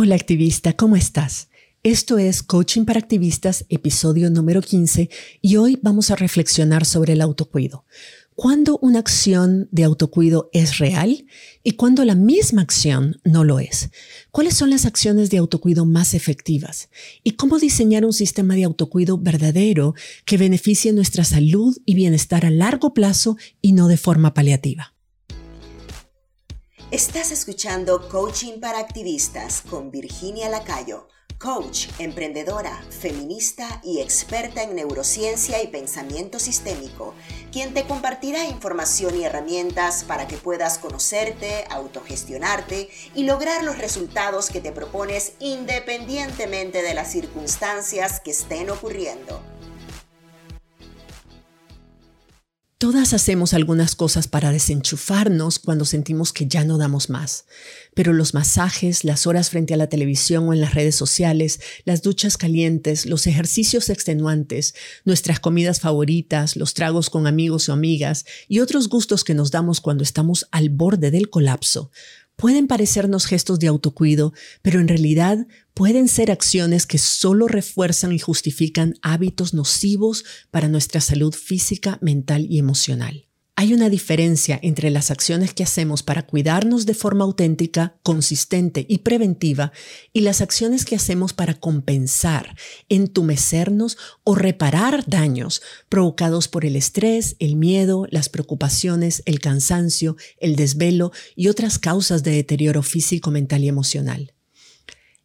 Hola activista, ¿cómo estás? Esto es Coaching para Activistas, episodio número 15, y hoy vamos a reflexionar sobre el autocuido. ¿Cuándo una acción de autocuido es real y cuándo la misma acción no lo es? ¿Cuáles son las acciones de autocuido más efectivas? ¿Y cómo diseñar un sistema de autocuido verdadero que beneficie nuestra salud y bienestar a largo plazo y no de forma paliativa? Estás escuchando Coaching para Activistas con Virginia Lacayo, coach, emprendedora, feminista y experta en neurociencia y pensamiento sistémico, quien te compartirá información y herramientas para que puedas conocerte, autogestionarte y lograr los resultados que te propones independientemente de las circunstancias que estén ocurriendo. Todas hacemos algunas cosas para desenchufarnos cuando sentimos que ya no damos más, pero los masajes, las horas frente a la televisión o en las redes sociales, las duchas calientes, los ejercicios extenuantes, nuestras comidas favoritas, los tragos con amigos o amigas y otros gustos que nos damos cuando estamos al borde del colapso pueden parecernos gestos de autocuido, pero en realidad pueden ser acciones que solo refuerzan y justifican hábitos nocivos para nuestra salud física, mental y emocional. Hay una diferencia entre las acciones que hacemos para cuidarnos de forma auténtica, consistente y preventiva y las acciones que hacemos para compensar, entumecernos o reparar daños provocados por el estrés, el miedo, las preocupaciones, el cansancio, el desvelo y otras causas de deterioro físico, mental y emocional.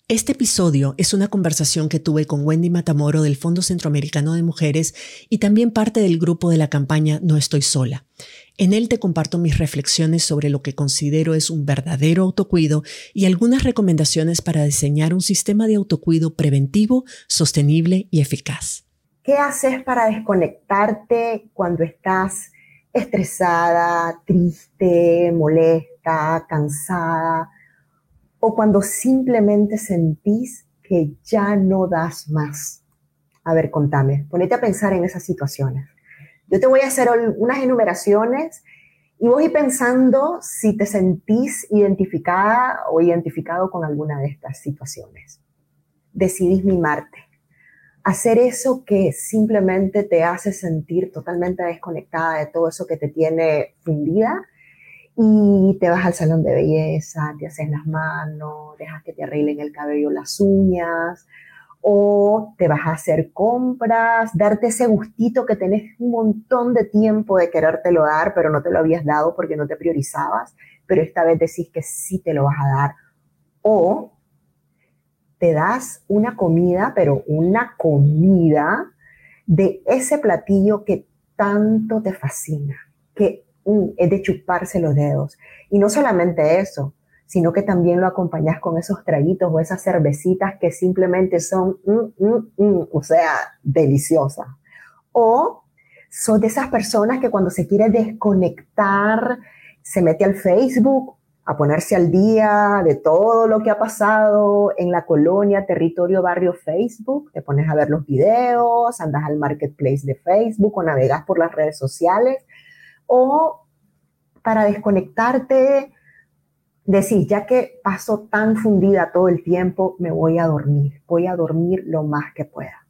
Este episodio es una conversación que tuve con Wendy Matamoro del Fondo Centroamericano de Mujeres y también parte del grupo de la campaña No Estoy Sola. En él te comparto mis reflexiones sobre lo que considero es un verdadero autocuido y algunas recomendaciones para diseñar un sistema de autocuido preventivo, sostenible y eficaz. ¿Qué haces para desconectarte cuando estás estresada, triste, molesta, cansada? O cuando simplemente sentís que ya no das más. A ver, contame, ponete a pensar en esas situaciones. Yo te voy a hacer unas enumeraciones y voy pensando si te sentís identificada o identificado con alguna de estas situaciones. Decidís mimarte. Hacer eso que simplemente te hace sentir totalmente desconectada de todo eso que te tiene fundida y te vas al salón de belleza, te haces las manos, dejas que te arreglen el cabello, las uñas, o te vas a hacer compras, darte ese gustito que tenés un montón de tiempo de querértelo dar, pero no te lo habías dado porque no te priorizabas, pero esta vez decís que sí te lo vas a dar. O te das una comida, pero una comida de ese platillo que tanto te fascina, que es de chuparse los dedos. Y no solamente eso, sino que también lo acompañas con esos traguitos o esas cervecitas que simplemente son, mm, mm, mm, o sea, deliciosas. O son de esas personas que cuando se quiere desconectar, se mete al Facebook a ponerse al día de todo lo que ha pasado en la colonia, territorio, barrio Facebook, te pones a ver los videos, andas al marketplace de Facebook o navegas por las redes sociales o para desconectarte, decís, ya que paso tan fundida todo el tiempo, me voy a dormir, voy a dormir lo más que pueda.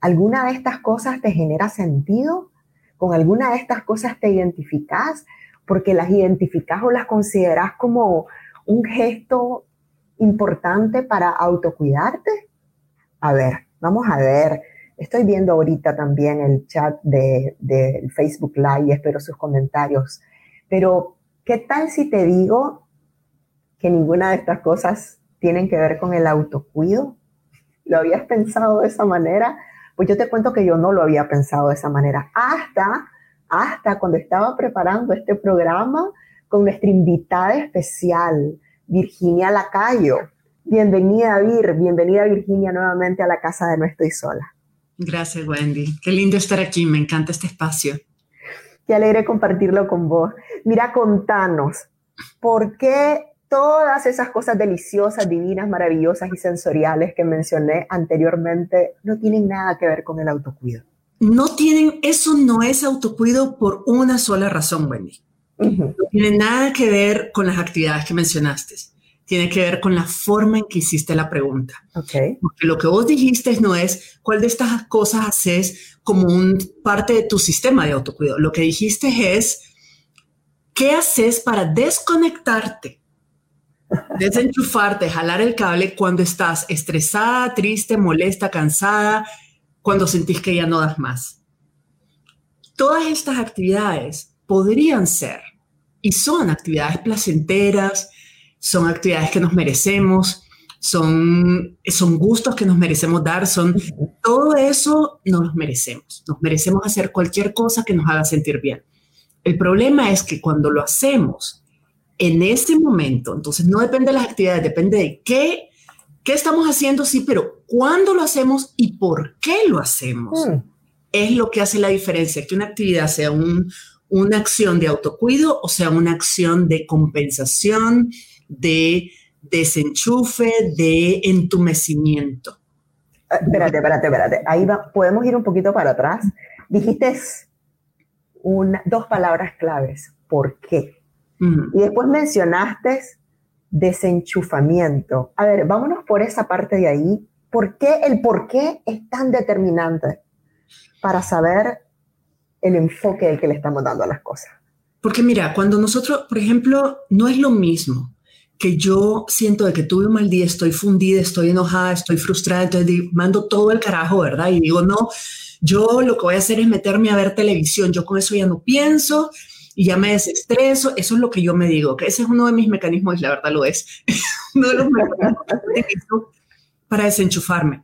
¿Alguna de estas cosas te genera sentido? ¿Con alguna de estas cosas te identificas? Porque las identificas o las consideras como un gesto importante para autocuidarte. A ver, vamos a ver Estoy viendo ahorita también el chat de, Facebook Live y espero sus comentarios. Pero, ¿qué tal si te digo que ninguna de estas cosas tienen que ver con el autocuido? ¿Lo habías pensado de esa manera? Pues yo te cuento que yo no lo había pensado de esa manera. Hasta, hasta cuando estaba preparando este programa con nuestra invitada especial, Virginia Lacayo. Bienvenida, Vir. Bienvenida, Virginia, nuevamente a la casa de No Estoy Sola. Gracias, Wendy. Qué lindo estar aquí. Me encanta este espacio. Qué alegre compartirlo con vos. Mira, contanos, ¿por qué todas esas cosas deliciosas, divinas, maravillosas y sensoriales que mencioné anteriormente no tienen nada que ver con el autocuido? No tienen, eso no es autocuido por una sola razón, Wendy. No tiene nada que ver con las actividades que mencionaste. Tiene que ver con la forma en que hiciste la pregunta. Okay. Porque lo que vos dijiste no es cuál de estas cosas haces como un parte de tu sistema de autocuidado. Lo que dijiste es qué haces para desconectarte, desenchufarte, jalar el cable cuando estás estresada, triste, molesta, cansada, cuando sentís que ya no das más. Todas estas actividades podrían ser y son actividades placenteras, son actividades que nos merecemos, son, son gustos que nos merecemos dar, son todo eso nos merecemos. Nos merecemos hacer cualquier cosa que nos haga sentir bien. El problema es que cuando lo hacemos en ese momento, entonces no depende de las actividades, depende de qué, qué estamos haciendo, sí, pero cuándo lo hacemos y por qué lo hacemos. Mm. Es lo que hace la diferencia, que una actividad sea un, una acción de autocuido o sea una acción de compensación, de desenchufe, de entumecimiento. Ah, espérate, espérate, espérate. Ahí va, podemos ir un poquito para atrás. Dijiste una, dos palabras claves. ¿Por qué? Y después mencionaste desenchufamiento. A ver, vámonos por esa parte de ahí. ¿Por qué el por qué es tan determinante para saber el enfoque del que le estamos dando a las cosas. Porque mira, cuando nosotros, por ejemplo, no es lo mismo que yo siento de que tuve un mal día, estoy fundida, estoy enojada, estoy frustrada, entonces mando todo el carajo, ¿verdad? Y digo, no, yo lo que voy a hacer es meterme a ver televisión, yo con eso ya no pienso y ya me desestreso, eso es lo que yo me digo, que ese es uno de mis mecanismos, y la verdad lo es, para desenchufarme.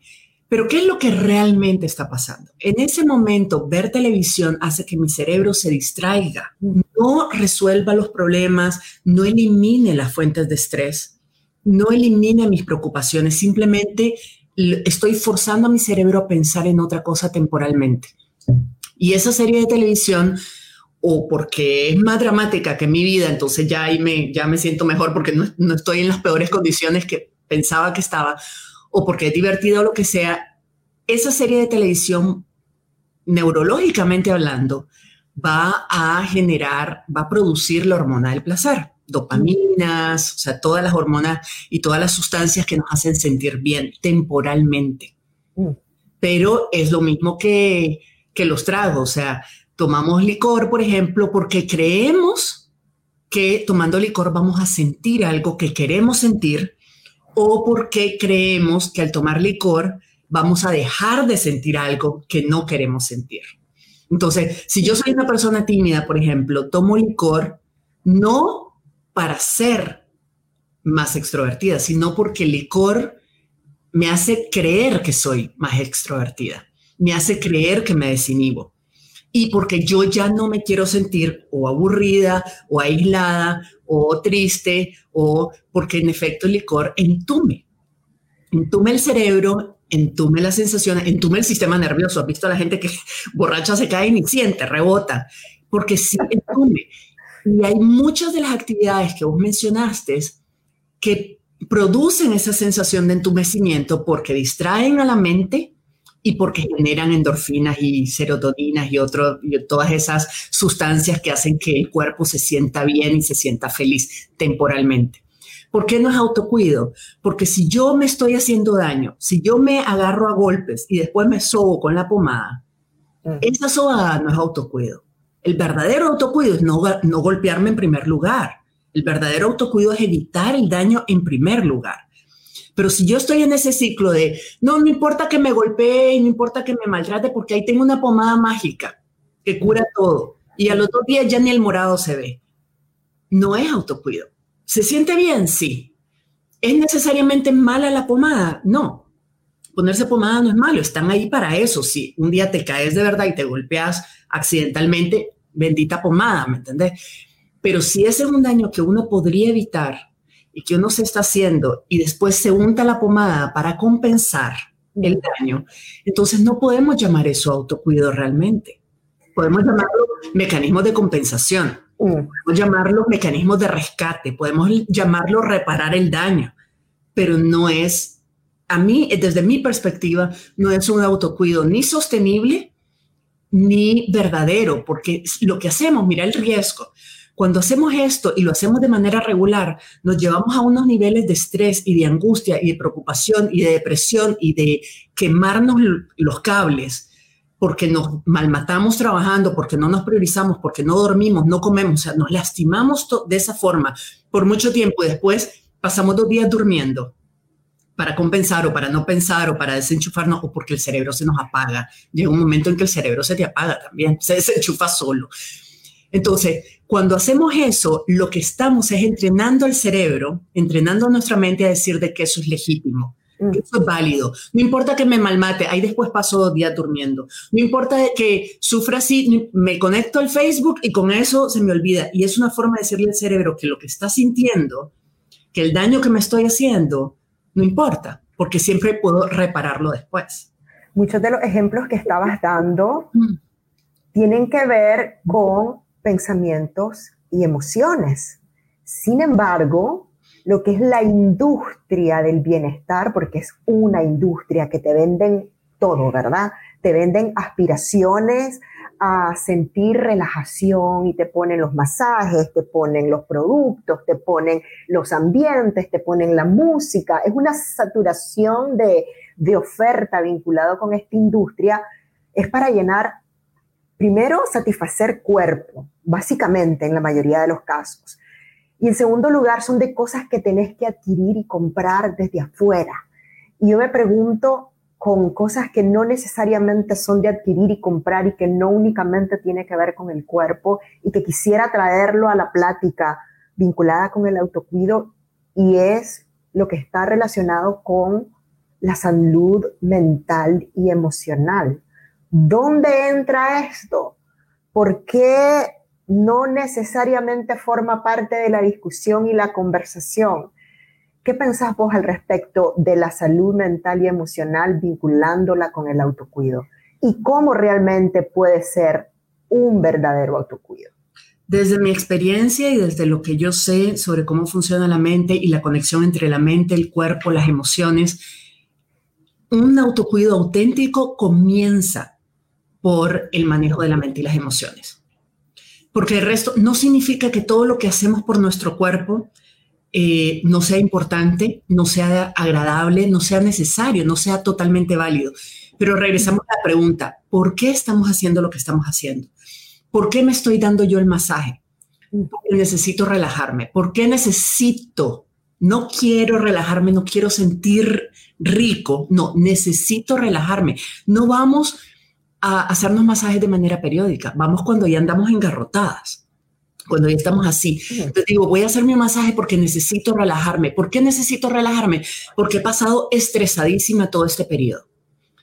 Pero ¿qué es lo que realmente está pasando? En ese momento, ver televisión hace que mi cerebro se distraiga, no resuelva los problemas, no elimine las fuentes de estrés, no elimine mis preocupaciones, simplemente estoy forzando a mi cerebro a pensar en otra cosa temporalmente. Y esa serie de televisión, o porque es más dramática que mi vida, entonces ya ahí me, ya me siento mejor porque no, no estoy en las peores condiciones que pensaba que estaba, o porque es divertido o lo que sea, esa serie de televisión, neurológicamente hablando, va a generar, va a producir la hormona del placer, dopaminas, o sea, todas las hormonas y todas las sustancias que nos hacen sentir bien temporalmente. Mm. Pero es lo mismo que, que los tragos, o sea, tomamos licor, por ejemplo, porque creemos que tomando licor vamos a sentir algo que queremos sentir o porque creemos que al tomar licor vamos a dejar de sentir algo que no queremos sentir. Entonces, si yo soy una persona tímida, por ejemplo, tomo licor no para ser más extrovertida, sino porque el licor me hace creer que soy más extrovertida, me hace creer que me desinhibo y porque yo ya no me quiero sentir o aburrida o aislada o triste o porque en efecto el licor entume, entume el cerebro, entume las sensaciones, entume el sistema nervioso. ¿Has visto a la gente que borracha se cae y ni siente, rebota? Porque sí entume. Y hay muchas de las actividades que vos mencionaste que producen esa sensación de entumecimiento porque distraen a la mente y porque generan endorfinas y serotoninas y, otro, y todas esas sustancias que hacen que el cuerpo se sienta bien y se sienta feliz temporalmente. ¿Por qué no es autocuido? Porque si yo me estoy haciendo daño, si yo me agarro a golpes y después me sobo con la pomada, mm. esa sobada no es autocuido. El verdadero autocuido es no, no golpearme en primer lugar. El verdadero autocuido es evitar el daño en primer lugar. Pero si yo estoy en ese ciclo de, no, no importa que me golpee, no importa que me maltrate, porque ahí tengo una pomada mágica que cura todo. Y al otro día ya ni el morado se ve. No es autocuido. ¿Se siente bien? Sí. ¿Es necesariamente mala la pomada? No. Ponerse pomada no es malo, están ahí para eso. Si un día te caes de verdad y te golpeas accidentalmente, bendita pomada, ¿me entiendes? Pero si ese es un daño que uno podría evitar y que uno se está haciendo y después se unta la pomada para compensar el daño, entonces no podemos llamar eso autocuido realmente. Podemos llamarlo mecanismos de compensación, podemos llamarlo mecanismos de rescate, podemos llamarlo reparar el daño, pero no es, a mí, desde mi perspectiva, no es un autocuido ni sostenible ni verdadero, porque lo que hacemos, mira el riesgo, Cuando hacemos esto y lo hacemos de manera regular, nos llevamos a unos niveles de estrés y de angustia y de preocupación y de depresión y de quemarnos los cables porque nos malmatamos trabajando, porque no nos priorizamos, porque no dormimos, no comemos, o sea, nos lastimamos de esa forma por mucho tiempo después pasamos dos días durmiendo para compensar o para no pensar o para desenchufarnos o porque el cerebro se nos apaga. Llega un momento en que el cerebro se te apaga también, se desenchufa solo. Entonces, cuando hacemos eso, lo que estamos es entrenando al cerebro, entrenando nuestra mente a decir de que eso es legítimo, mm. que eso es válido. No importa que me malmate, ahí después paso dos días durmiendo. No importa que sufra así, me conecto al Facebook y con eso se me olvida. Y es una forma de decirle al cerebro que lo que está sintiendo, que el daño que me estoy haciendo, no importa, porque siempre puedo repararlo después. Muchos de los ejemplos que estabas dando mm. tienen que ver con pensamientos y emociones. Sin embargo, lo que es la industria del bienestar, porque es una industria que te venden todo, ¿verdad? Te venden aspiraciones a sentir relajación y te ponen los masajes, te ponen los productos, te ponen los ambientes, te ponen la música. Es una saturación de, de oferta vinculado con esta industria. Es para llenar primero, satisfacer cuerpo, básicamente en la mayoría de los casos. Y en segundo lugar, son de cosas que tenés que adquirir y comprar desde afuera. Y yo me pregunto con cosas que no necesariamente son de adquirir y comprar y que no únicamente tiene que ver con el cuerpo y que quisiera traerlo a la plática vinculada con el autocuido y es lo que está relacionado con la salud mental y emocional. ¿Dónde entra esto? ¿Por qué no necesariamente forma parte de la discusión y la conversación? ¿Qué pensás vos al respecto de la salud mental y emocional vinculándola con el autocuido? ¿Y cómo realmente puede ser un verdadero autocuido? Desde mi experiencia y desde lo que yo sé sobre cómo funciona la mente y la conexión entre la mente, el cuerpo, las emociones, un autocuido auténtico comienza por el manejo de la mente y las emociones. Porque el resto no significa que todo lo que hacemos por nuestro cuerpo eh, no sea importante, no sea agradable, no sea necesario, no sea totalmente válido. Pero regresamos a la pregunta, ¿por qué estamos haciendo lo que estamos haciendo? ¿Por qué me estoy dando yo el masaje? Porque necesito relajarme. ¿Por qué necesito? No quiero relajarme, no quiero sentir rico, no, necesito relajarme. No vamos a hacernos masajes de manera periódica. Vamos cuando ya andamos engarrotadas, cuando ya estamos así. Entonces digo, voy a hacer mi masaje porque necesito relajarme. ¿Por qué necesito relajarme? Porque he pasado estresadísima todo este periodo.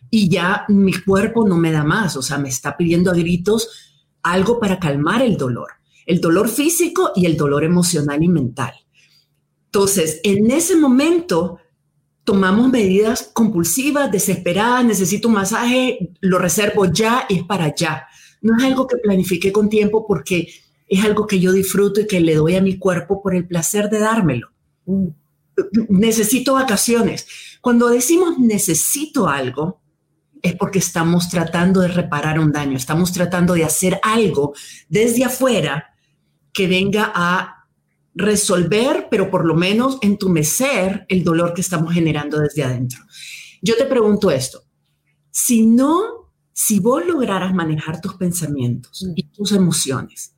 Y ya mi cuerpo no me da más, o sea, me está pidiendo a gritos algo para calmar el dolor, el dolor físico y el dolor emocional y mental. Entonces, en ese momento tomamos medidas compulsivas, desesperadas, necesito un masaje, lo reservo ya y es para ya. No es algo que planifique con tiempo porque es algo que yo disfruto y que le doy a mi cuerpo por el placer de dármelo. Mm. Necesito vacaciones. Cuando decimos necesito algo, es porque estamos tratando de reparar un daño, estamos tratando de hacer algo desde afuera que venga a resolver, pero por lo menos entumecer el dolor que estamos generando desde adentro. Yo te pregunto esto, si no, si vos lograras manejar tus pensamientos y tus emociones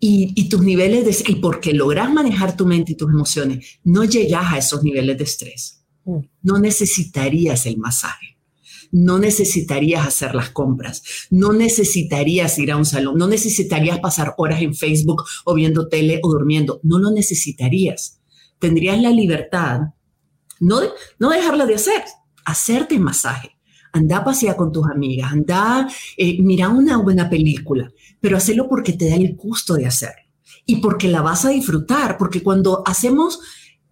y, tus niveles de, y porque logras manejar tu mente y tus emociones, no llegas a esos niveles de estrés, mm. no necesitarías el masaje no necesitarías hacer las compras, no necesitarías ir a un salón, no necesitarías pasar horas en Facebook o viendo tele o durmiendo, no lo necesitarías. Tendrías la libertad, no, no dejarla de hacer, hacerte masaje. Anda a con tus amigas, anda, eh, mira una buena película, pero hacerlo porque te da el gusto de hacerlo y porque la vas a disfrutar, porque cuando hacemos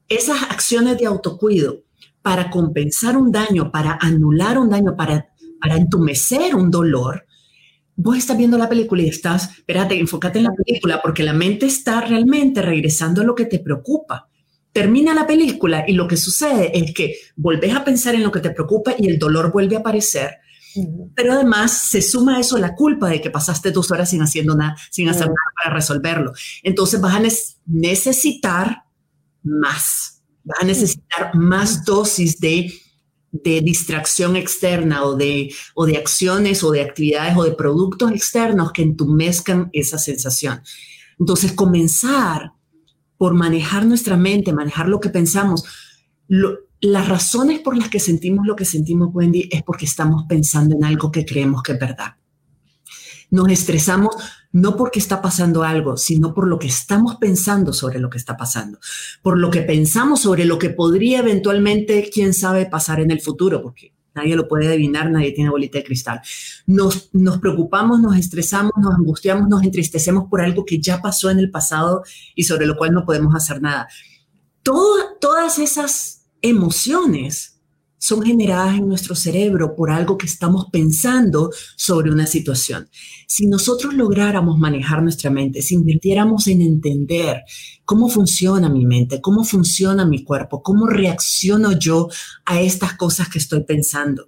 esas acciones de autocuido, para compensar un daño, para anular un daño, para, para entumecer un dolor, vos estás viendo la película y estás, espérate, enfócate en la película porque la mente está realmente regresando a lo que te preocupa. Termina la película y lo que sucede es que volvés a pensar en lo que te preocupa y el dolor vuelve a aparecer Pero además se suma a eso la culpa de que pasaste dos horas sin, haciendo nada, sin hacer nada para resolverlo. Entonces vas a necesitar más, vas a necesitar más dosis de, de distracción externa o de, o de acciones o de actividades o de productos externos que entumezcan esa sensación. Entonces comenzar por manejar nuestra mente, manejar lo que pensamos. las razones por las que sentimos lo que sentimos, Wendy, es porque estamos pensando en algo que creemos que es verdad. Nos estresamos no porque está pasando algo, sino por lo que estamos pensando sobre lo que está pasando, por lo que pensamos sobre lo que podría eventualmente, quién sabe, pasar en el futuro, porque nadie lo puede adivinar, nadie tiene bolita de cristal. Nos, preocupamos, nos estresamos, nos angustiamos, nos entristecemos por algo que ya pasó en el pasado y sobre lo cual no podemos hacer nada. todas esas emociones son generadas en nuestro cerebro por algo que estamos pensando sobre una situación. Si nosotros lográramos manejar nuestra mente, si invirtiéramos en entender cómo funciona mi mente, cómo funciona mi cuerpo, cómo reacciono yo a estas cosas que estoy pensando.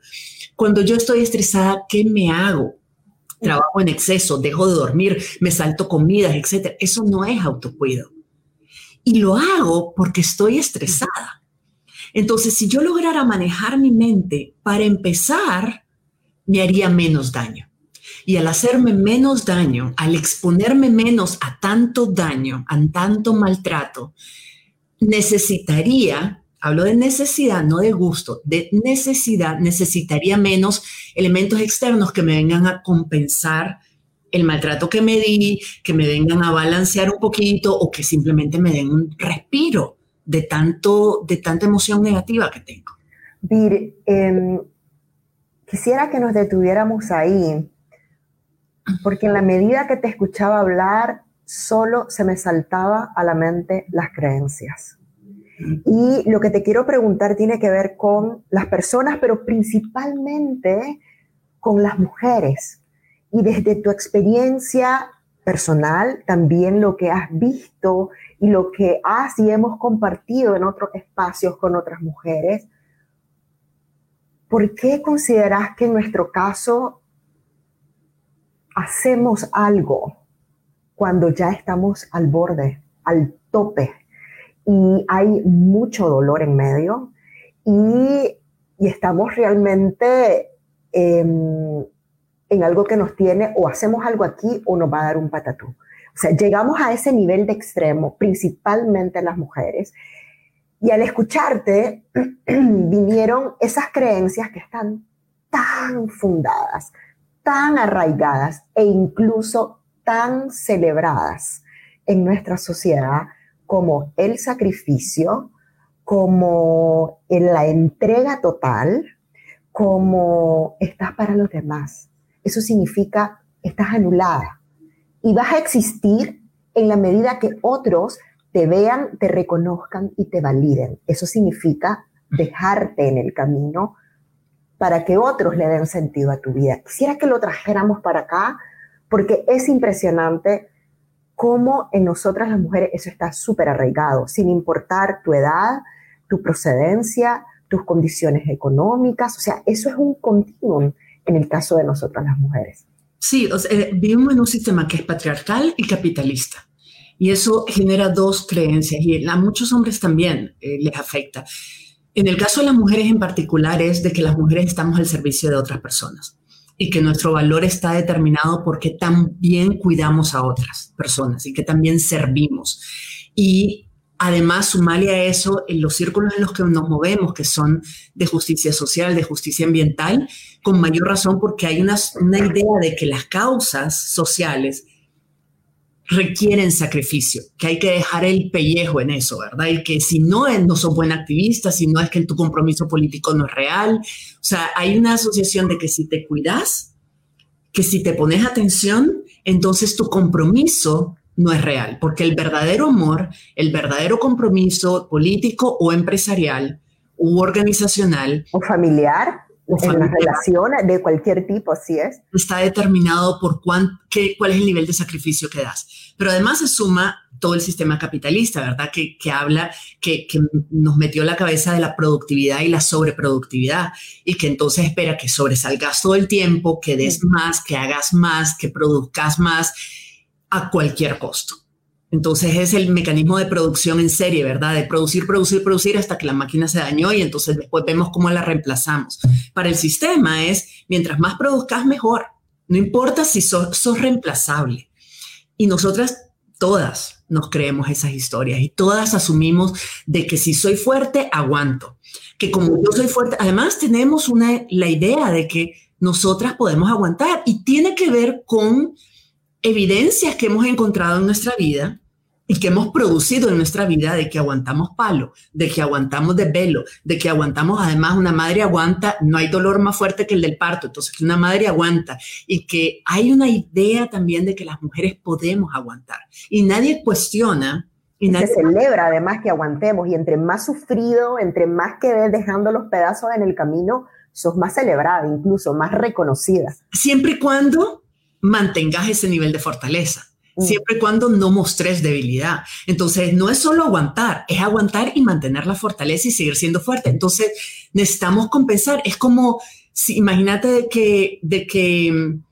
Cuando yo estoy estresada, ¿qué me hago? Trabajo en exceso, dejo de dormir, me salto comidas, etc. Eso no es autocuido. Y lo hago porque estoy estresada entonces, si yo lograra manejar mi mente, para empezar, me haría menos daño. Y al hacerme menos daño, al exponerme menos a tanto daño, a tanto maltrato, necesitaría, hablo de necesidad, no de gusto, de necesidad, necesitaría menos elementos externos que me vengan a compensar el maltrato que me di, que me vengan a balancear un poquito o que simplemente me den un respiro de, tanto, de tanta emoción negativa que tengo. Vir, em, quisiera que nos detuviéramos ahí, porque en la medida que te escuchaba hablar, solo se me saltaba a la mente las creencias. Y lo que te quiero preguntar tiene que ver con las personas, pero principalmente con las mujeres. Y desde tu experiencia personal, también lo que has visto lo que has y hemos compartido en otros espacios con otras mujeres, ¿por qué consideras que en nuestro caso hacemos algo cuando ya estamos al borde, al tope y hay mucho dolor en medio y, estamos realmente em, en algo que nos tiene o hacemos algo aquí o nos va a dar un patatú. O sea, llegamos a ese nivel de extremo, principalmente las mujeres, y al escucharte vinieron esas creencias que están tan fundadas, tan arraigadas e incluso tan celebradas en nuestra sociedad como el sacrificio, como la entrega total, como estás para los demás, eso significa estás anulada y vas a existir en la medida que otros te vean, te reconozcan y te validen. Eso significa dejarte en el camino para que otros le den sentido a tu vida. Quisiera que lo trajéramos para acá porque es impresionante cómo en nosotras las mujeres eso está súper arraigado, sin importar tu edad, tu procedencia, tus condiciones económicas. O sea, eso es un continuum en el caso de nosotras las mujeres. Sí, eh, vivimos en un sistema que es patriarcal y capitalista. Y eso genera dos creencias y a muchos hombres también eh, les afecta. En el caso de las mujeres en particular es de que las mujeres estamos al servicio de otras personas y que nuestro valor está determinado porque también cuidamos a otras personas y que también servimos. Y Además, sumarle a eso en los círculos en los que nos movemos, que son de justicia social, de justicia ambiental, con mayor razón porque hay una, idea de que las causas sociales requieren sacrificio, que hay que dejar el pellejo en eso, ¿verdad? Y que si no, no sos buen activista, si no es que tu compromiso político no es real. O sea, hay una asociación de que si te cuidas, que si te pones atención, entonces tu compromiso no es real, porque el verdadero amor, el verdadero compromiso político o empresarial u organizacional o familiar en las relaciones de cualquier tipo, así es. Está determinado por cuán, qué, cuál es el nivel de sacrificio que das. Pero además se suma todo el sistema capitalista, ¿verdad? Que, que habla, que, que, nos metió la cabeza de la productividad y la sobreproductividad y que entonces espera que sobresalgas todo el tiempo, que des más, que hagas más, que produzcas más a cualquier costo. Entonces es el mecanismo de producción en serie, ¿verdad? De producir, producir, producir hasta que la máquina se dañó y entonces después vemos cómo la reemplazamos. Para el sistema es, mientras más produzcas, mejor. No importa si sos, sos reemplazable. Y nosotras todas nos creemos esas historias y todas asumimos de que si soy fuerte, aguanto. Que como yo soy fuerte, además tenemos una, la idea de que nosotras podemos aguantar y tiene que ver con evidencias que hemos encontrado en nuestra vida y que hemos producido en nuestra vida de que aguantamos palo, de que aguantamos desvelo, de que aguantamos, además una madre aguanta, no hay dolor más fuerte que el del parto, entonces que una madre aguanta y que hay una idea también de que las mujeres podemos aguantar y nadie cuestiona. Y, nadie se celebra además que aguantemos y entre más sufrido, entre más que ves dejando los pedazos en el camino, sos más celebrada, incluso más reconocida. Siempre y cuando mantengas ese nivel de fortaleza Mm. siempre y cuando no mostres debilidad. Entonces, no es solo aguantar, es aguantar y mantener la fortaleza y seguir siendo fuerte. Entonces, necesitamos compensar. Es como, si, imagínate de que, de que mm,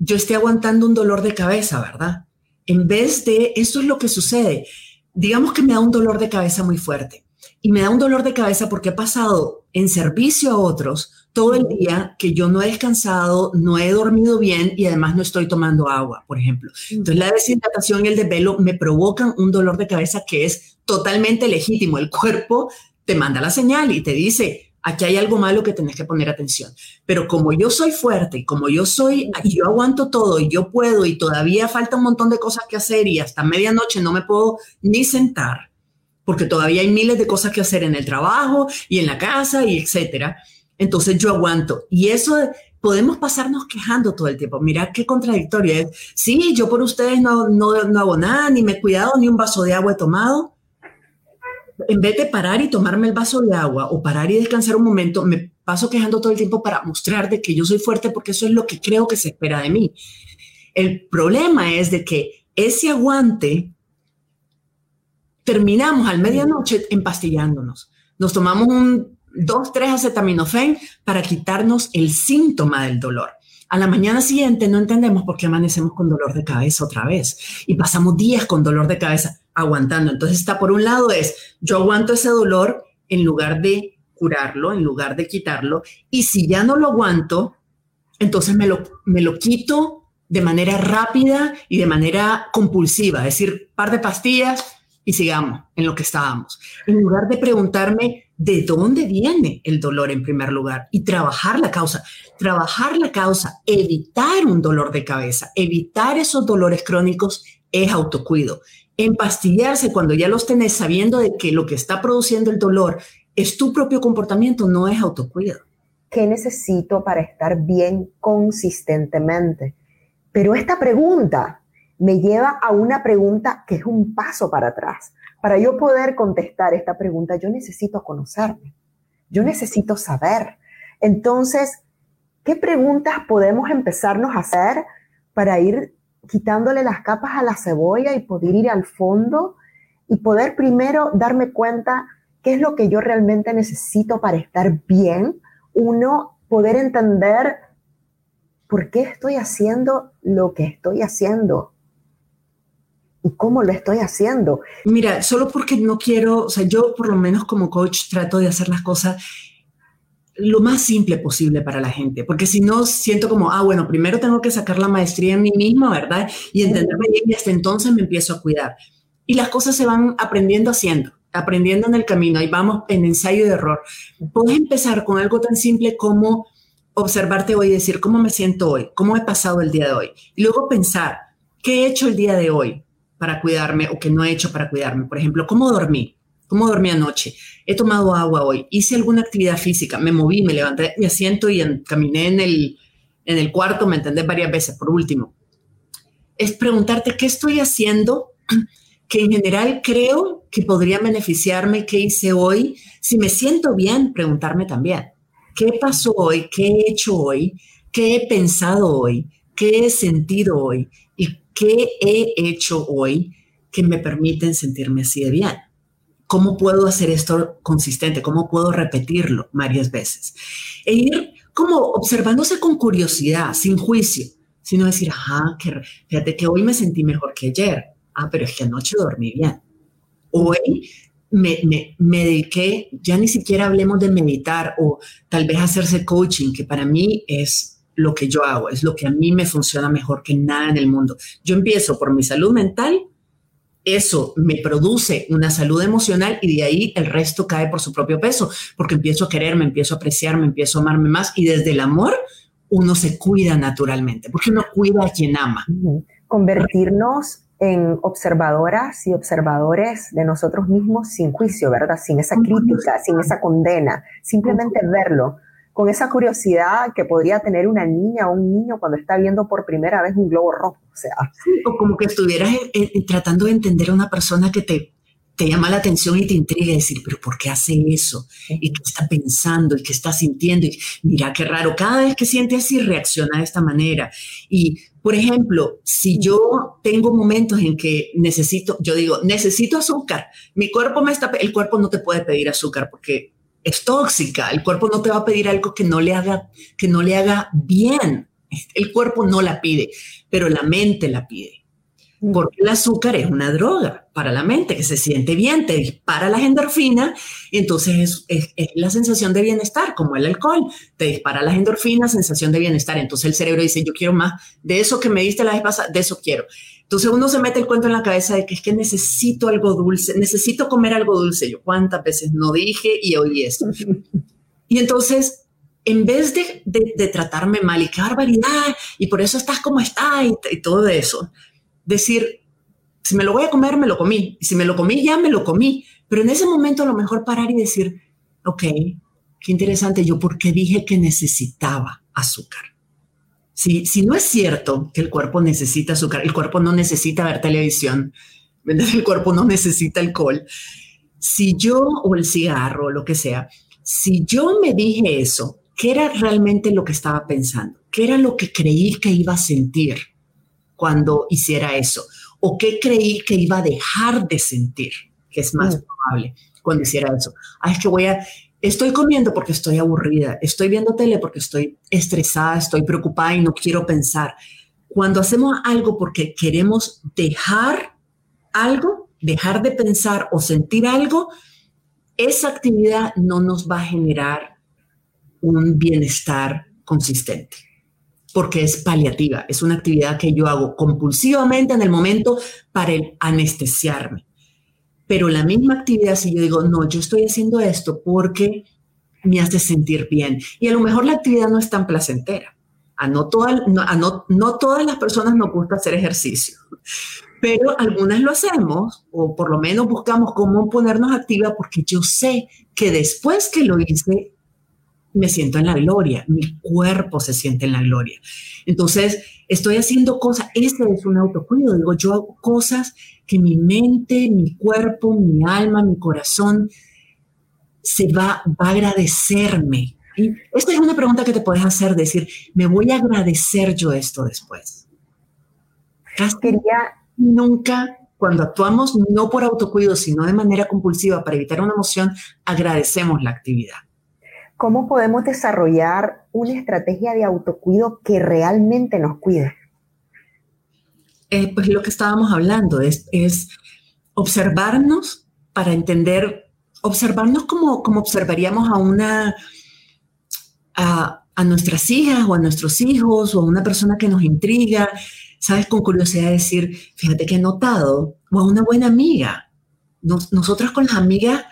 yo esté aguantando un dolor de cabeza, ¿verdad? En vez de, eso es lo que sucede. Digamos que me da un dolor de cabeza muy fuerte y me da un dolor de cabeza porque he pasado en servicio a otros todo el día que yo no he descansado, no he dormido bien y además no estoy tomando agua, por ejemplo. Entonces la deshidratación y el desvelo me provocan un dolor de cabeza que es totalmente legítimo. El cuerpo te manda la señal y te dice, aquí hay algo malo que tenés que poner atención. Pero como yo soy fuerte como yo soy, y yo aguanto todo y yo puedo y todavía falta un montón de cosas que hacer y hasta medianoche no me puedo ni sentar porque todavía hay miles de cosas que hacer en el trabajo y en la casa y etcétera entonces yo aguanto. Y eso podemos pasarnos quejando todo el tiempo. Mira qué contradictorio es. Sí, yo por ustedes no, no, no hago nada, ni me he cuidado, ni un vaso de agua he tomado. En vez de parar y tomarme el vaso de agua o parar y descansar un momento, me paso quejando todo el tiempo para mostrar de que yo soy fuerte porque eso es lo que creo que se espera de mí. El problema es de que ese aguante terminamos al medianoche empastillándonos. Nos tomamos un dos, tres acetaminofén para quitarnos el síntoma del dolor. A la mañana siguiente no entendemos por qué amanecemos con dolor de cabeza otra vez y pasamos días con dolor de cabeza aguantando. Entonces está por un lado es, yo aguanto ese dolor en lugar de curarlo, en lugar de quitarlo, y si ya no lo aguanto, entonces me lo, me lo quito de manera rápida y de manera compulsiva, es decir, par de pastillas y sigamos en lo que estábamos. En lugar de preguntarme de dónde viene el dolor en primer lugar y trabajar la causa. Trabajar la causa, evitar un dolor de cabeza, evitar esos dolores crónicos es autocuido. Empastillarse cuando ya los tenés sabiendo de que lo que está produciendo el dolor es tu propio comportamiento, no es autocuido. ¿Qué necesito para estar bien consistentemente? Pero esta pregunta me lleva a una pregunta que es un paso para atrás. Para yo poder contestar esta pregunta, yo necesito conocerme, yo necesito saber. Entonces, ¿qué preguntas podemos empezarnos a hacer para ir quitándole las capas a la cebolla y poder ir al fondo y poder primero darme cuenta qué es lo que yo realmente necesito para estar bien? Uno, poder entender por qué estoy haciendo lo que estoy haciendo y cómo lo estoy haciendo. Mira, solo porque no quiero, o sea, yo por lo menos como coach trato de hacer las cosas lo más simple posible para la gente, porque si no siento como, ah, bueno, primero tengo que sacar la maestría en mí misma, ¿verdad? Y entenderme bien y hasta entonces me empiezo a cuidar. Y las cosas se van aprendiendo haciendo, aprendiendo en el camino, y vamos en ensayo de error. Puedes empezar con algo tan simple como observarte hoy y decir, ¿cómo me siento hoy? ¿Cómo he pasado el día de hoy? Y luego pensar, ¿qué he hecho el día de hoy? Para cuidarme o que no he hecho para cuidarme. Por ejemplo, ¿cómo dormí? ¿Cómo dormí anoche? He tomado agua hoy, hice alguna actividad física, me moví, me levanté mi asiento y caminé en el, en el cuarto, me entendés varias veces. Por último, es preguntarte qué estoy haciendo que en general creo que podría beneficiarme, qué hice hoy. Si me siento bien, preguntarme también, qué pasó hoy, qué he hecho hoy, qué he pensado hoy, qué he sentido hoy y qué he hecho hoy que me permiten sentirme así de bien. ¿Cómo puedo hacer esto consistente? ¿Cómo puedo repetirlo varias veces? E ir como observándose con curiosidad, sin juicio, sino decir, ajá, que, fíjate que hoy me sentí mejor que ayer. Ah, pero es que anoche dormí bien. Hoy me, me, me, dediqué, ya ni siquiera hablemos de meditar o tal vez hacerse coaching, que para mí es lo que yo hago, es lo que a mí me funciona mejor que nada en el mundo. Yo empiezo por mi salud mental, eso me produce una salud emocional y de ahí el resto cae por su propio peso, porque empiezo a quererme, empiezo a apreciarme, empiezo a amarme más y desde el amor uno se cuida naturalmente, porque uno cuida a quien ama. Convertirnos en observadoras y observadores de nosotros mismos sin juicio, ¿verdad? Sin esa crítica, sin esa condena, simplemente verlo con esa curiosidad que podría tener una niña o un niño cuando está viendo por primera vez un globo rojo. O sea, o como que estuvieras tratando de entender a una persona que te, te llama la atención y te intriga y decir, pero ¿por qué hace eso? ¿Y qué está pensando? ¿Y qué está sintiendo? Y mira, qué raro, cada vez que siente así reacciona de esta manera. Y, por ejemplo, si yo tengo momentos en que necesito, yo digo, necesito azúcar, mi cuerpo me está, el cuerpo no te puede pedir azúcar porque es tóxica, el cuerpo no te va a pedir algo que no le haga, que no le haga bien. El cuerpo no la pide, pero la mente la pide. Porque el azúcar es una droga para la mente que se siente bien, te dispara la endorfinas entonces es, la sensación de bienestar, como el alcohol, te dispara las endorfinas, sensación de bienestar. Entonces el cerebro dice, yo quiero más de eso que me diste la vez pasada, de eso quiero. Entonces uno se mete el cuento en la cabeza de que es que necesito algo dulce, necesito comer algo dulce. Yo cuántas veces no dije y oí eso. y entonces en vez de, de, tratarme mal y qué barbaridad, y por eso estás como estás y todo eso, decir, si me lo voy a comer, me lo comí. Y si me lo comí, ya me lo comí. Pero en ese momento a lo mejor parar y decir, ok, qué interesante, yo por qué dije que necesitaba azúcar. Si, si no es cierto que el cuerpo necesita azúcar, el cuerpo no necesita ver televisión, el cuerpo no necesita alcohol. Si yo, o el cigarro, o lo que sea, si yo me dije eso, ¿qué era realmente lo que estaba pensando? ¿Qué era lo que creí que iba a sentir? Cuando hiciera eso? ¿O qué creí que iba a dejar de sentir, que es más mm. probable cuando hiciera eso? Ah, es que voy a, estoy comiendo porque estoy aburrida, estoy viendo tele porque estoy estresada, estoy preocupada y no quiero pensar. Cuando hacemos algo porque queremos dejar algo, dejar de pensar o sentir algo, esa actividad no nos va a generar un bienestar consistente porque es paliativa, es una actividad que yo hago compulsivamente en el momento para anestesiarme. Pero la misma actividad, si yo digo, no, yo estoy haciendo esto porque me hace sentir bien. Y a lo mejor la actividad no es tan placentera. A no, no, no todas las personas nos gusta hacer ejercicio, pero algunas lo hacemos o por lo menos buscamos cómo ponernos activa porque yo sé que después que lo hice me siento en la gloria, mi cuerpo se siente en la gloria. Entonces, estoy haciendo cosas, este es un autocuido, digo, yo hago cosas que mi mente, mi cuerpo, mi alma, mi corazón se va, va a agradecerme. Y esta es una pregunta que te puedes hacer, decir, ¿me voy a agradecer yo esto después? Quería... Nunca cuando actuamos no por autocuido, sino de manera compulsiva para evitar una emoción, agradecemos la actividad. ¿Cómo podemos desarrollar una estrategia de autocuido que realmente nos cuide? Eh, pues lo que estábamos hablando es, observarnos para entender, observarnos como, como observaríamos a una, a, nuestras hijas o a nuestros hijos o a una persona que nos intriga, sabes, con curiosidad decir, fíjate que he notado, o a una buena amiga. nosotras con las amigas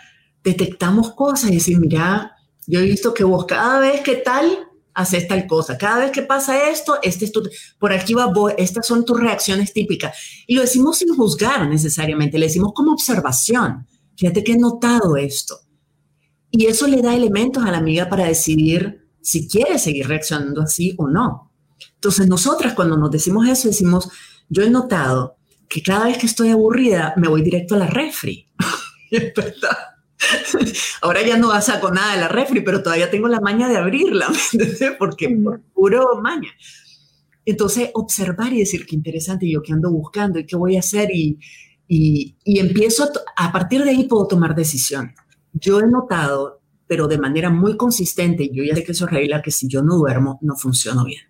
detectamos cosas y decir, mira, yo he visto que vos cada vez que tal, haces tal cosa. Cada vez que pasa esto, este es tu, por aquí va vos, estas son tus reacciones típicas. Y lo decimos sin juzgar necesariamente, le decimos como observación. Fíjate que he notado esto. Y eso le da elementos a la amiga para decidir si quiere seguir reaccionando así o no. Entonces, nosotras cuando nos decimos eso, decimos, yo he notado que cada vez que estoy aburrida, me voy directo a la refri. verdad Ahora ya no saco nada de la refri, pero todavía tengo la maña de abrirla, Porque por puro maña. Entonces, observar y decir qué interesante, yo qué ando buscando y qué voy a hacer y, y, empiezo, a, partir de ahí puedo tomar decisión. Yo he notado, pero de manera muy consistente, yo ya sé que eso es regla, que si yo no duermo, no funciono bien.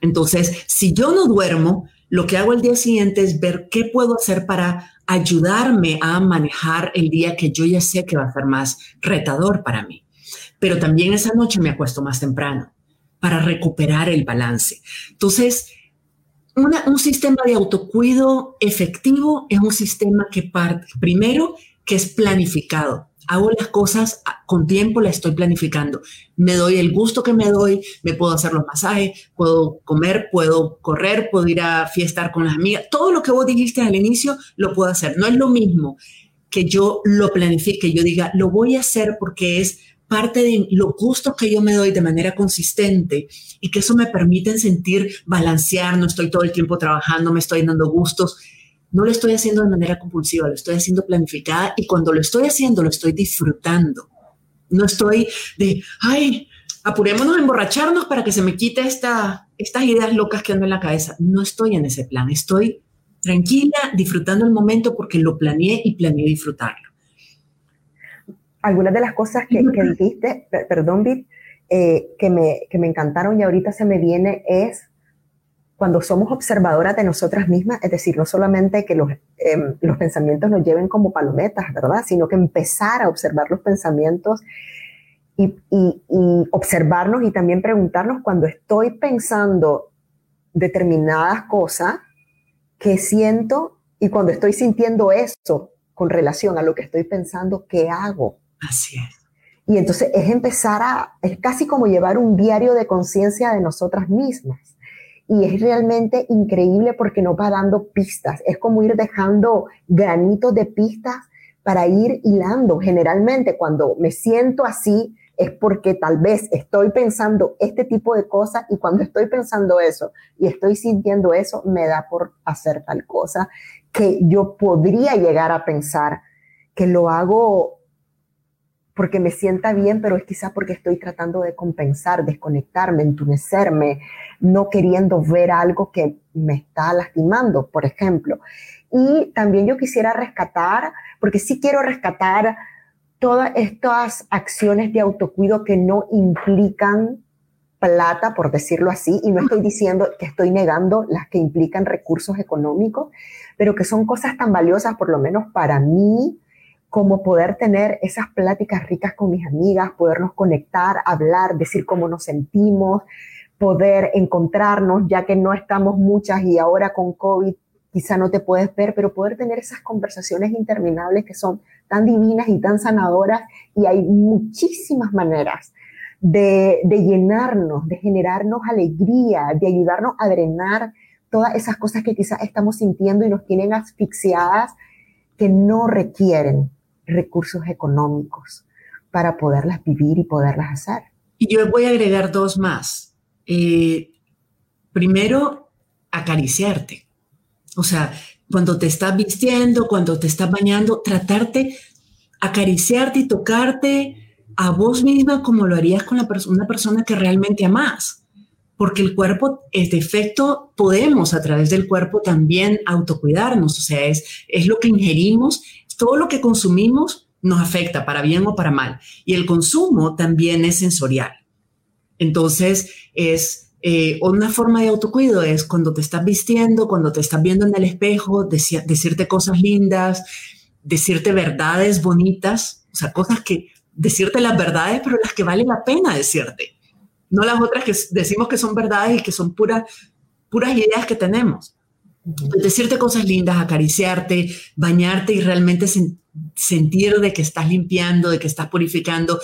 Entonces, si yo no duermo, lo que hago el día siguiente es ver qué puedo hacer para ayudarme a manejar el día que yo ya sé que va a ser más retador para mí. Pero también esa noche me acuesto más temprano para recuperar el balance. Entonces, un sistema de autocuido efectivo es un sistema que parte, primero, que es planificado. Hago las cosas con tiempo, las estoy planificando. Me doy el gusto que me doy, me puedo hacer los masajes, puedo comer, puedo correr, puedo ir a fiestar con las amigas. Todo lo que vos dijiste al inicio lo puedo hacer. No es lo mismo que yo lo planifique, yo diga, lo voy a hacer porque es parte de los gustos que yo me doy de manera consistente y que eso me permite sentir balancear, no estoy todo el tiempo trabajando, me estoy dando gustos. No lo estoy haciendo de manera compulsiva, lo estoy haciendo planificada y cuando lo estoy haciendo lo estoy disfrutando. No estoy de, ay, apurémonos a emborracharnos para que se me quite esta, estas ideas locas que ando en la cabeza. No estoy en ese plan, estoy tranquila, disfrutando el momento porque lo planeé y planeé disfrutarlo algunas de las cosas que, dijiste, perdón, Bit, eh, que, me, que me encantaron y ahorita se me viene es cuando somos observadoras de nosotras mismas, es decir, no solamente que los, em, los pensamientos nos lleven como palometas, ¿verdad? Sino que empezar a observar los pensamientos y, y, y observarnos y también preguntarnos cuando estoy pensando determinadas cosas, ¿qué siento? Y cuando estoy sintiendo eso con relación a lo que estoy pensando, ¿qué hago? Así es. Y entonces es empezar a, es casi como llevar un diario de conciencia de nosotras mismas. Y es realmente increíble porque nos va dando pistas. Es como ir dejando granitos de pistas para ir hilando. Generalmente cuando me siento así es porque tal vez estoy pensando este tipo de cosas y cuando estoy pensando eso y estoy sintiendo eso, me da por hacer tal cosa que yo podría llegar a pensar que lo hago porque me sienta bien, pero es quizás porque estoy tratando de compensar, desconectarme, entunecerme, no queriendo ver algo que me está lastimando, por ejemplo. Y también yo quisiera rescatar, porque sí quiero rescatar todas estas acciones de autocuido que no implican plata, por decirlo así, y no estoy diciendo que estoy negando las que implican recursos económicos, pero que son cosas tan valiosas, por lo menos para mí, como poder tener esas pláticas ricas con mis amigas, podernos conectar, hablar, decir cómo nos sentimos, poder encontrarnos, ya que no estamos muchas y ahora con COVID quizá no te puedes ver, pero poder tener esas conversaciones interminables que son tan divinas y tan sanadoras y hay muchísimas maneras de, de llenarnos, de generarnos alegría, de ayudarnos a drenar todas esas cosas que quizás estamos sintiendo y nos tienen asfixiadas que no requieren recursos económicos para poderlas vivir y poderlas hacer. Y yo voy a agregar dos más. Eh, primero, acariciarte. O sea, cuando te estás vistiendo, cuando te estás bañando, tratarte, acariciarte y tocarte a vos misma como lo harías con la una persona que realmente amas. Porque el cuerpo, es defecto, podemos a través del cuerpo también autocuidarnos. O sea, es, es lo que ingerimos todo lo que consumimos nos afecta para bien o para mal. Y el consumo también es sensorial. Entonces, es eh, una forma de autocuido es cuando te estás vistiendo, cuando te estás viendo en el espejo, decirte cosas lindas, decirte verdades bonitas, o sea, cosas que, decirte las verdades, pero las que vale la pena decirte. No las otras que decimos que son verdades y que son puras, puras ideas que tenemos. Decirte cosas lindas, acariciarte, bañarte y realmente sentir de que estás limpiando, de que estás purificando,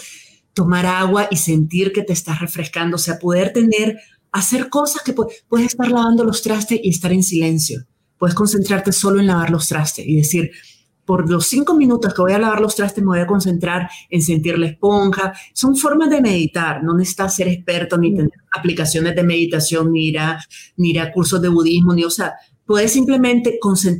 tomar agua y sentir que te estás refrescando, o sea, poder tener, hacer cosas que puedes estar lavando los trastes y estar en silencio. Puedes concentrarte solo en lavar los trastes y decir, por los cinco minutos que voy a lavar los trastes me voy a concentrar en sentir la esponja. Son formas de meditar, no necesitas ser experto ni tener aplicaciones de meditación, ni ir a, ni ir a cursos de budismo, ni, o sea, puedes simplemente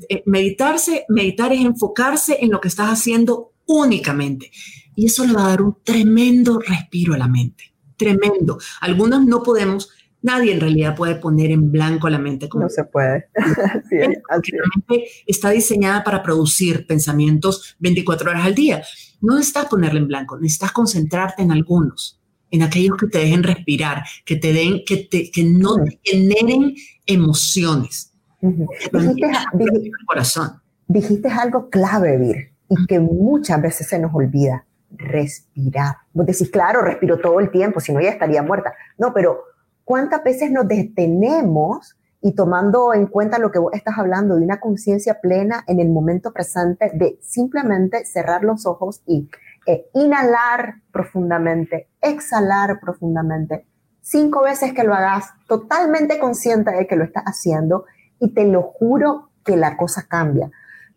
eh, meditarse, meditar es enfocarse en lo que estás haciendo únicamente. Y eso le va a dar un tremendo respiro a la mente. Tremendo. Algunos no podemos, nadie en realidad puede poner en blanco la mente. Como no se puede. así La mente está diseñada para producir pensamientos 24 horas al día. No necesitas ponerla en blanco, necesitas concentrarte en algunos, en aquellos que te dejen respirar, que te den, que, te, que no generen emociones. Dijiste, corazón. dijiste algo clave, Vir, y que muchas veces se nos olvida, respirar. Vos decís, claro, respiro todo el tiempo, si no ya estaría muerta. No, pero ¿cuántas veces nos detenemos y tomando en cuenta lo que vos estás hablando de una conciencia plena en el momento presente, de simplemente cerrar los ojos y eh, inhalar profundamente, exhalar profundamente, cinco veces que lo hagas totalmente consciente de que lo estás haciendo y te lo juro que la cosa cambia.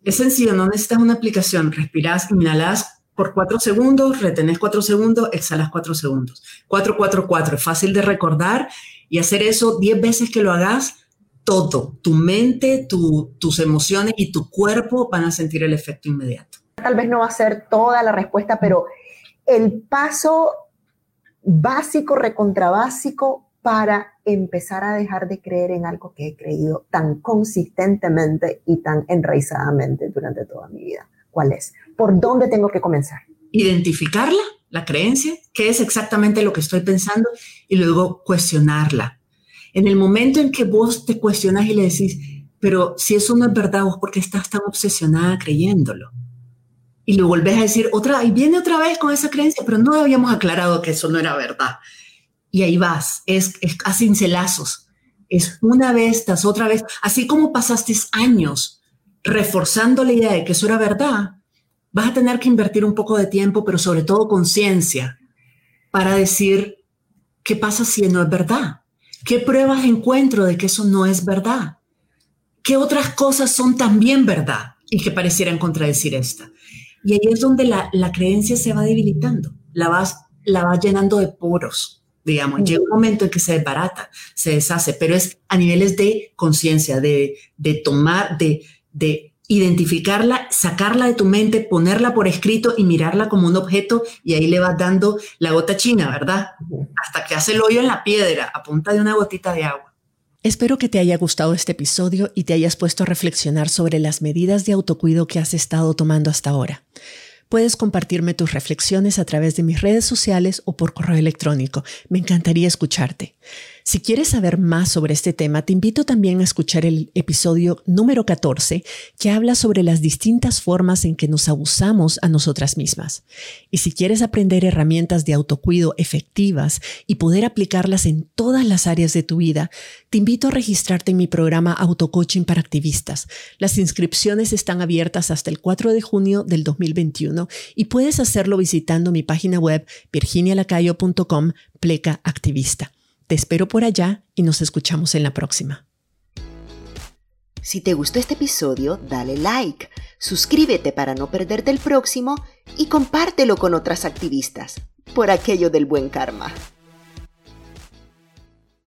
Es sencillo, no necesitas una aplicación, respiras, inhalas por cuatro segundos, retenés cuatro segundos, exhalas cuatro segundos. Cuatro, cuatro, cuatro. Es fácil de recordar y hacer eso diez veces que lo hagas todo, tu mente, tus emociones y tu cuerpo van a sentir el efecto inmediato. Tal vez no va a ser toda la respuesta, pero el paso básico, recontrabásico para empezar a dejar de creer en algo que he creído tan consistentemente y tan enraizadamente durante toda mi vida. ¿Cuál es? ¿Por dónde tengo que comenzar? Identificarla, la creencia, qué es exactamente lo que estoy pensando y luego cuestionarla en el momento en que vos te cuestionas y le decís, pero si eso no es verdad, vos porque estás tan obsesionada creyéndolo. Y lo volvés a decir otra, y viene otra vez con esa creencia, pero no habíamos aclarado que eso no era verdad. Y ahí vas, es, es a cincelazos. Es una vez tras otra vez, así como pasaste años reforzando la idea de que eso era verdad, vas a tener que invertir un poco de tiempo, pero sobre todo conciencia, para decir, ¿qué pasa si no es verdad? ¿Qué pruebas encuentro de que eso no es verdad? ¿Qué otras cosas son también verdad y que parecieran contradecir esta? Y ahí es donde la, creencia se va debilitando, la vas, la vas llenando de poros, digamos. Llega un momento en que se desbarata, se deshace, pero es a niveles de conciencia, de, de tomar, de, de identificarla, sacarla de tu mente, ponerla por escrito y mirarla como un objeto y ahí le vas dando la gota china, ¿verdad? Hasta que hace el hoyo en la piedra a punta de una gotita de agua. Espero que te haya gustado este episodio y te hayas puesto a reflexionar sobre las medidas de autocuido que has estado tomando hasta ahora. Puedes compartirme tus reflexiones a través de mis redes sociales o por correo electrónico. Me encantaría escucharte. Si quieres saber más sobre este tema, te invito también a escuchar el episodio número 14 que habla sobre las distintas formas en que nos abusamos a nosotras mismas. Y si quieres aprender herramientas de autocuido efectivas y poder aplicarlas en todas las áreas de tu vida, te invito a registrarte en mi programa Autocoaching para Activistas. Las inscripciones están abiertas hasta el 4 de junio del 2021 y puedes hacerlo visitando mi página web virginialacayo.com pleca activista. Te espero por allá y nos escuchamos en la próxima. Si te gustó este episodio, dale like, suscríbete para no perderte el próximo y compártelo con otras activistas, por aquello del buen karma.